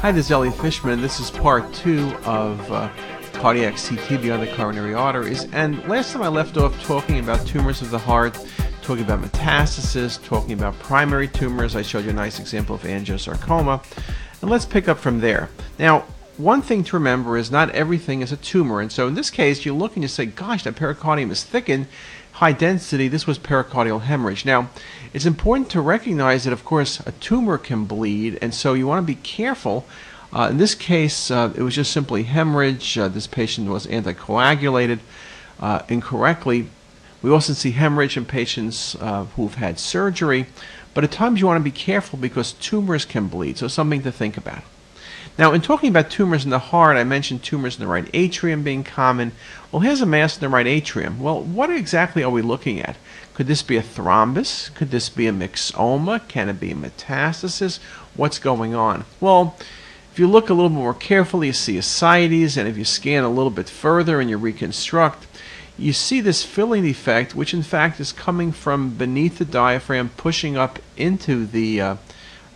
Hi, this is Elliot Fishman. This is part two of uh, cardiac CT beyond the coronary arteries. And last time I left off talking about tumors of the heart, talking about metastasis, talking about primary tumors. I showed you a nice example of angiosarcoma. And let's pick up from there. Now, one thing to remember is not everything is a tumor. And so in this case, you look and you say, gosh, that pericardium is thickened, high density. This was pericardial hemorrhage. Now, it's important to recognize that, of course, a tumor can bleed. And so you want to be careful. Uh, in this case, uh, it was just simply hemorrhage. Uh, this patient was anticoagulated uh, incorrectly. We also see hemorrhage in patients uh, who've had surgery. But at times you want to be careful because tumors can bleed. So something to think about. Now, in talking about tumors in the heart, I mentioned tumors in the right atrium being common. Well, here's a mass in the right atrium. Well, what exactly are we looking at? Could this be a thrombus? Could this be a myxoma? Can it be a metastasis? What's going on? Well, if you look a little bit more carefully, you see ascites, and if you scan a little bit further and you reconstruct, you see this filling defect, which in fact is coming from beneath the diaphragm, pushing up into the uh,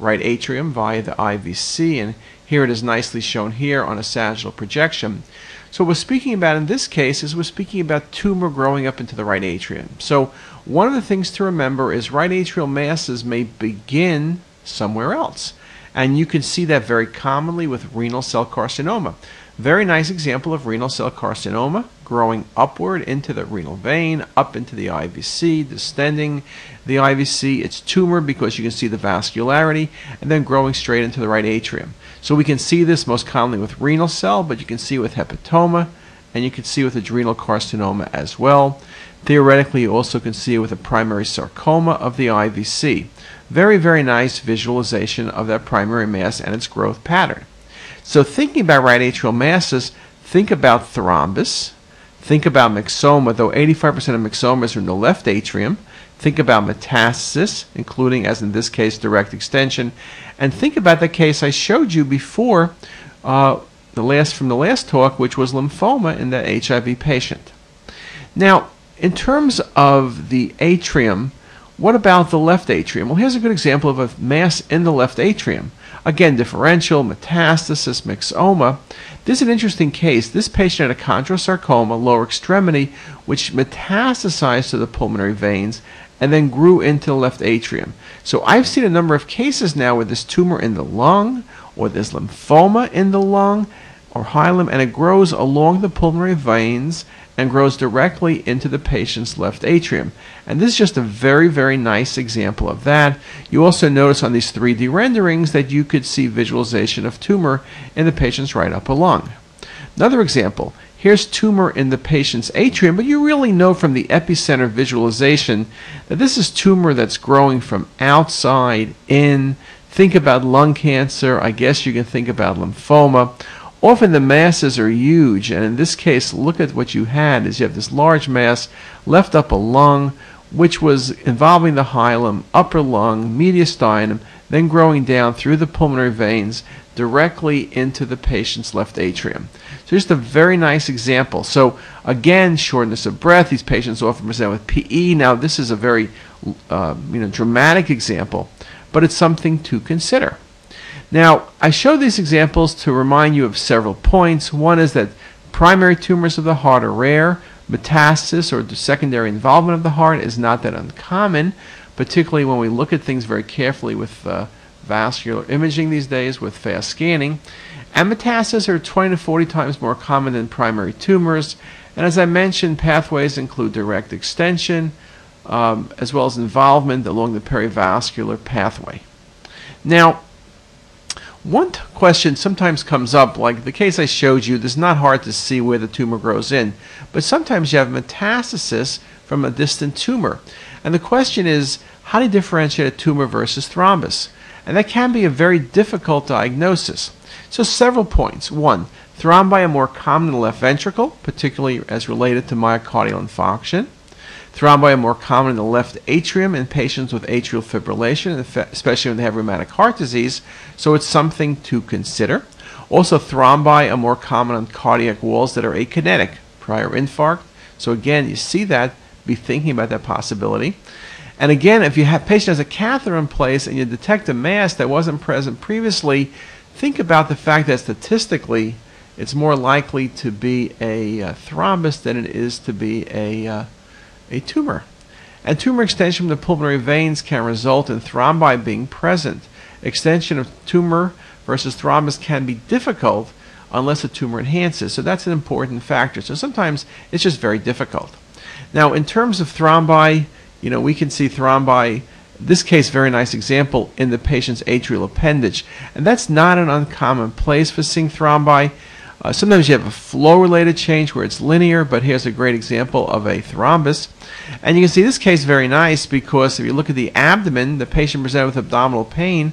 right atrium via the IVC, and here it is nicely shown here on a sagittal projection. So what we're speaking about in this case is we're speaking about tumor growing up into the right atrium. So one of the things to remember is right atrial masses may begin somewhere else. And you can see that very commonly with renal cell carcinoma. Very nice example of renal cell carcinoma growing upward into the renal vein, up into the IVC, distending the IVC, its tumor because you can see the vascularity, and then growing straight into the right atrium. So we can see this most commonly with renal cell, but you can see with hepatoma, and you can see with adrenal carcinoma as well. Theoretically, you also can see it with a primary sarcoma of the IVC. Very, very nice visualization of that primary mass and its growth pattern. So thinking about right atrial masses, think about thrombus, think about myxoma, though 85% of myxomas are in the left atrium. Think about metastasis, including, as in this case, direct extension. And think about the case I showed you before, uh, the last from the last talk, which was lymphoma in that HIV patient. Now, in terms of the atrium, what about the left atrium? Well, here's a good example of a mass in the left atrium. Again, differential, metastasis, myxoma. This is an interesting case. This patient had a chondrosarcoma, lower extremity, which metastasized to the pulmonary veins and then grew into the left atrium. So I've seen a number of cases now with this tumor in the lung or this lymphoma in the lung or hilum, and it grows along the pulmonary veins and grows directly into the patient's left atrium. And this is just a very, very nice example of that. You also notice on these 3D renderings that you could see visualization of tumor in the patient's right upper lung. Another example, here's tumor in the patient's atrium, but you really know from the epicenter visualization that this is tumor that's growing from outside in. Think about lung cancer, I guess you can think about lymphoma Often the masses are huge, and in this case, look at what you had is you have this large mass left up a lung, which was involving the hilum, upper lung, mediastinum, then growing down through the pulmonary veins directly into the patient's left atrium. So just a very nice example. So again, shortness of breath. These patients often present with PE. Now this is a very uh, you know dramatic example, but it's something to consider. Now, I show these examples to remind you of several points. One is that primary tumors of the heart are rare. Metastasis or the secondary involvement of the heart is not that uncommon, particularly when we look at things very carefully with uh, vascular imaging these days with fast scanning. And metastases are 20 to 40 times more common than primary tumors. And as I mentioned, pathways include direct extension, um, as well as involvement along the perivascular pathway. Now, one t- question sometimes comes up, like the case I showed you, it's not hard to see where the tumor grows in, but sometimes you have metastasis from a distant tumor. And the question is, how do you differentiate a tumor versus thrombus? And that can be a very difficult diagnosis. So, several points. One, thrombi are more common in the left ventricle, particularly as related to myocardial infarction. Thrombi are more common in the left atrium in patients with atrial fibrillation, especially when they have rheumatic heart disease, so it's something to consider. Also, thrombi are more common on cardiac walls that are akinetic, prior infarct. So again, you see that, be thinking about that possibility. And again, if you have patient has a catheter in place and you detect a mass that wasn't present previously, think about the fact that statistically it's more likely to be a uh, thrombus than it is to be a, uh, a tumor. And tumor extension from the pulmonary veins can result in thrombi being present. Extension of tumor versus thrombus can be difficult unless the tumor enhances. So that's an important factor. So sometimes it's just very difficult. Now, in terms of thrombi, you know, we can see thrombi, this case, very nice example, in the patient's atrial appendage. And that's not an uncommon place for seeing thrombi. Uh, sometimes you have a flow-related change where it's linear, but here's a great example of a thrombus. And you can see this case very nice because if you look at the abdomen, the patient presented with abdominal pain,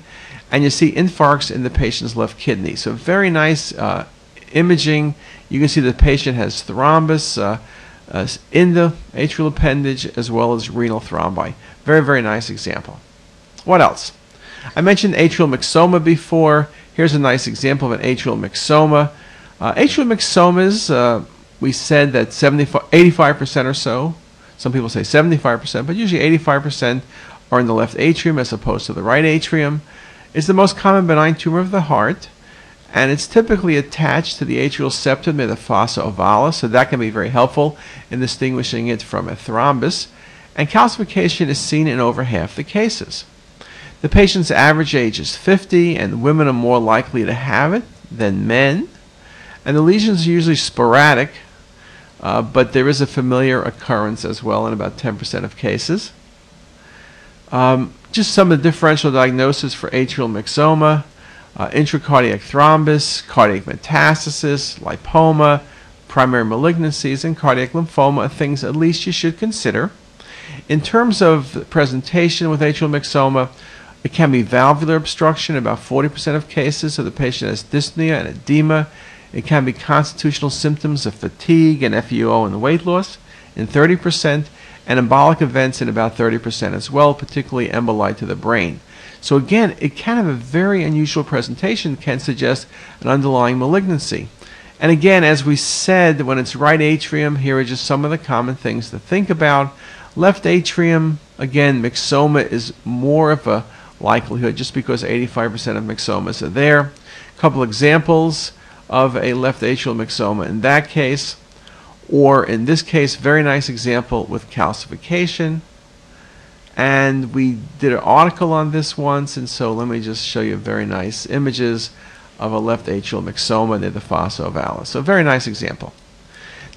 and you see infarcts in the patient's left kidney. So very nice uh, imaging. You can see the patient has thrombus uh, uh, in the atrial appendage as well as renal thrombi. Very, very nice example. What else? I mentioned atrial myxoma before. Here's a nice example of an atrial myxoma. Uh, atrial myxomas, uh, we said that 85% or so, some people say 75%, but usually 85% are in the left atrium as opposed to the right atrium. It's the most common benign tumor of the heart, and it's typically attached to the atrial septum near the fossa ovalis, so that can be very helpful in distinguishing it from a thrombus. And calcification is seen in over half the cases. The patient's average age is 50, and women are more likely to have it than men. And the lesions are usually sporadic, uh, but there is a familiar occurrence as well in about 10% of cases. Um, just some of the differential diagnosis for atrial myxoma, uh, intracardiac thrombus, cardiac metastasis, lipoma, primary malignancies, and cardiac lymphoma are things at least you should consider. In terms of presentation with atrial myxoma, it can be valvular obstruction about 40% of cases, so the patient has dyspnea and edema. It can be constitutional symptoms of fatigue and FUO and weight loss in 30%, and embolic events in about 30% as well, particularly emboli to the brain. So again, it can have a very unusual presentation, can suggest an underlying malignancy. And again, as we said, when it's right atrium, here are just some of the common things to think about. Left atrium, again, myxoma is more of a likelihood just because 85% of myxomas are there. A couple examples of a left atrial myxoma in that case. Or in this case, very nice example with calcification. And we did an article on this once, and so let me just show you very nice images of a left atrial myxoma near the fossa ovalis. So very nice example.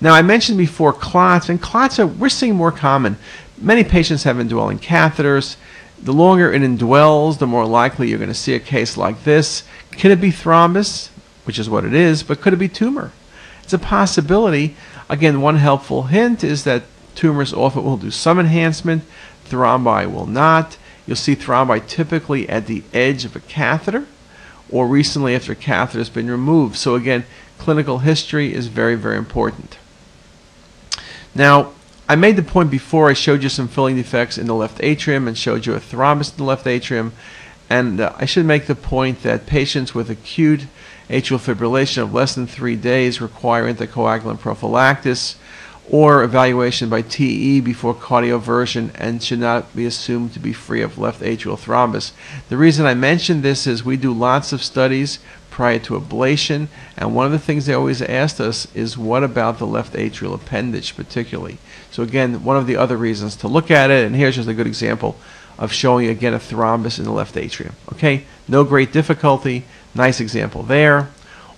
Now I mentioned before clots, and clots are we're seeing more common. Many patients have indwelling catheters. The longer it indwells, the more likely you're going to see a case like this. Can it be thrombus, which is what it is, but could it be tumor? It's a possibility. Again, one helpful hint is that tumors often will do some enhancement, thrombi will not. You'll see thrombi typically at the edge of a catheter or recently after a catheter has been removed. So again, clinical history is very, very important. Now, I made the point before I showed you some filling defects in the left atrium and showed you a thrombus in the left atrium. And uh, I should make the point that patients with acute atrial fibrillation of less than three days require anticoagulant prophylaxis or evaluation by TEE before cardioversion and should not be assumed to be free of left atrial thrombus. The reason I mention this is we do lots of studies prior to ablation, and one of the things they always asked us is what about the left atrial appendage particularly? So again, one of the other reasons to look at it, and here's just a good example of showing again a thrombus in the left atrium. Okay, no great difficulty, nice example there.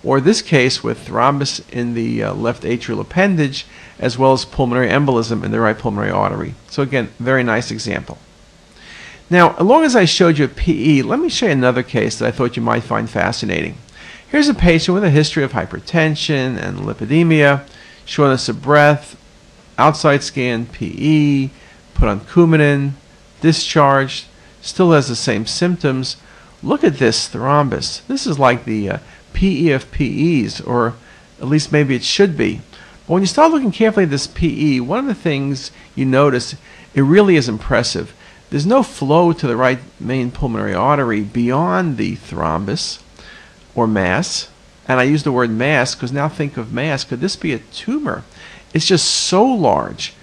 Or this case with thrombus in the uh, left atrial appendage as well as pulmonary embolism in the right pulmonary artery. So again, very nice example. Now, as long as I showed you a PE, let me show you another case that I thought you might find fascinating. Here's a patient with a history of hypertension and lipidemia, shortness of breath, outside scan, PE, put on Coumadin, discharged, still has the same symptoms. Look at this thrombus. This is like the uh, PE of PEs, or at least maybe it should be. But when you start looking carefully at this PE, one of the things you notice, it really is impressive. There's no flow to the right main pulmonary artery beyond the thrombus or mass. And I use the word mass because now think of mass. Could this be a tumor? It's just so large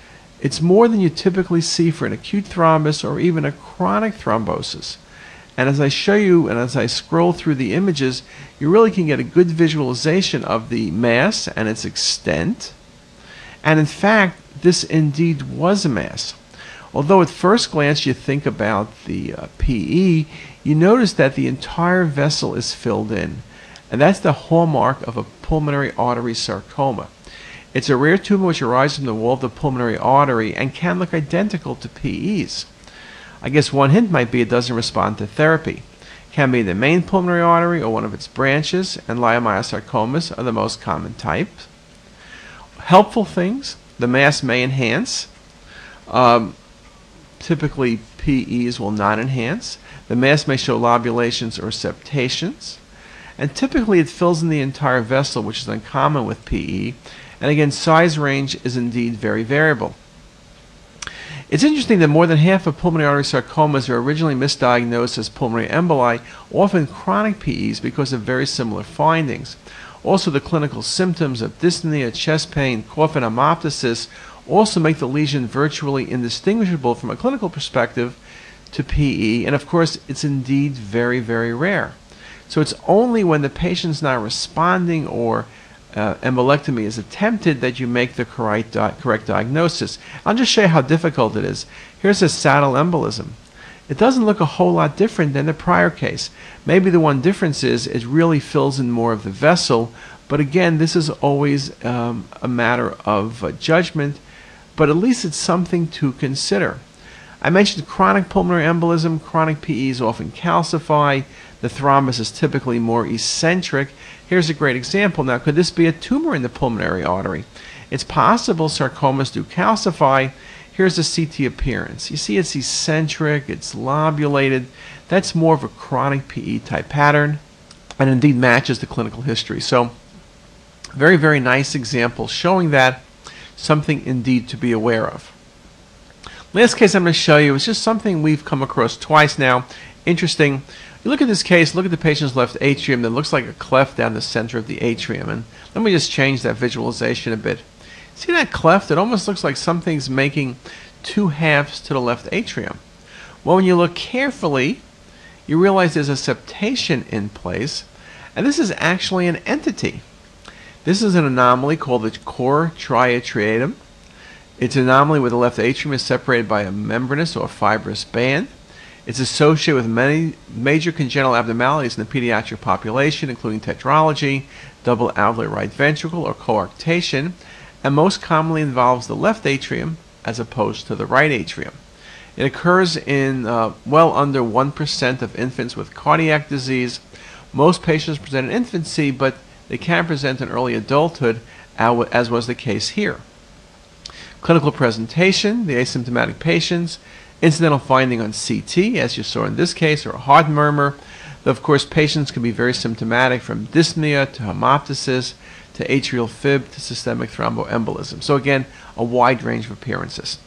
it's more than you typically see for an acute thrombus or even a chronic thrombosis. And as I show you and as I scroll through the images, you really can get a good visualization of the mass and its extent. And in fact, this indeed was a mass. Although at first glance you think about the uh, PE, you notice that the entire vessel is filled in. And that's the hallmark of a pulmonary artery sarcoma. It's a rare tumor which arises from the wall of the pulmonary artery and can look identical to PEs. I guess one hint might be it doesn't respond to therapy. It can be the main pulmonary artery or one of its branches, and leiomyosarcomas are the most common type. Helpful things the mass may enhance. Um, typically, PEs will not enhance. The mass may show lobulations or septations. And typically, it fills in the entire vessel, which is uncommon with PE. And again, size range is indeed very variable. It's interesting that more than half of pulmonary artery sarcomas are originally misdiagnosed as pulmonary emboli, often chronic PEs, because of very similar findings. Also, the clinical symptoms of dyspnea, chest pain, cough, and hemoptysis also make the lesion virtually indistinguishable from a clinical perspective to PE, and of course, it's indeed very, very rare. So it's only when the patient's not responding or uh, embolectomy is attempted that you make the correct, di- correct diagnosis. I'll just show you how difficult it is. Here's a saddle embolism. It doesn't look a whole lot different than the prior case. Maybe the one difference is it really fills in more of the vessel, but again, this is always um, a matter of uh, judgment, but at least it's something to consider. I mentioned chronic pulmonary embolism. Chronic PEs often calcify. The thrombus is typically more eccentric. Here's a great example. Now, could this be a tumor in the pulmonary artery? It's possible sarcomas do calcify. Here's a CT appearance. You see it's eccentric, it's lobulated. That's more of a chronic PE type pattern and indeed matches the clinical history. So, very, very nice example showing that something indeed to be aware of. Last case I'm going to show you is just something we've come across twice now. Interesting. You look at this case, look at the patient's left atrium that looks like a cleft down the center of the atrium. And let me just change that visualization a bit. See that cleft? It almost looks like something's making two halves to the left atrium. Well, when you look carefully, you realize there's a septation in place, and this is actually an entity. This is an anomaly called the cor triatriatum. It's an anomaly where the left atrium is separated by a membranous or fibrous band. It's associated with many major congenital abnormalities in the pediatric population, including tetralogy, double alveolar right ventricle, or coarctation, and most commonly involves the left atrium as opposed to the right atrium. It occurs in uh, well under 1% of infants with cardiac disease. Most patients present in infancy, but they can present in early adulthood, as was the case here. Clinical presentation, the asymptomatic patients, Incidental finding on CT, as you saw in this case, or a heart murmur. Though, Of course, patients can be very symptomatic from dyspnea to hemoptysis to atrial fib to systemic thromboembolism. So, again, a wide range of appearances.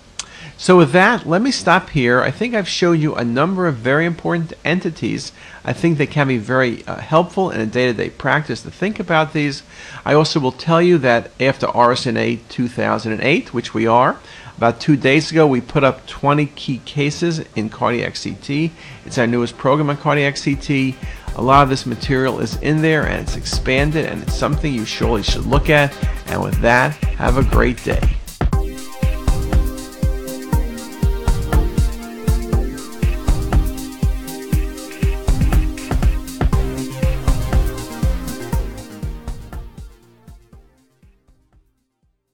So with that, let me stop here. I think I've shown you a number of very important entities. I think they can be very uh, helpful in a day-to-day practice to think about these. I also will tell you that after RSNA 2008, which we are, about two days ago, we put up 20 key cases in cardiac CT. It's our newest program on cardiac CT. A lot of this material is in there and it's expanded and it's something you surely should look at. And with that, have a great day.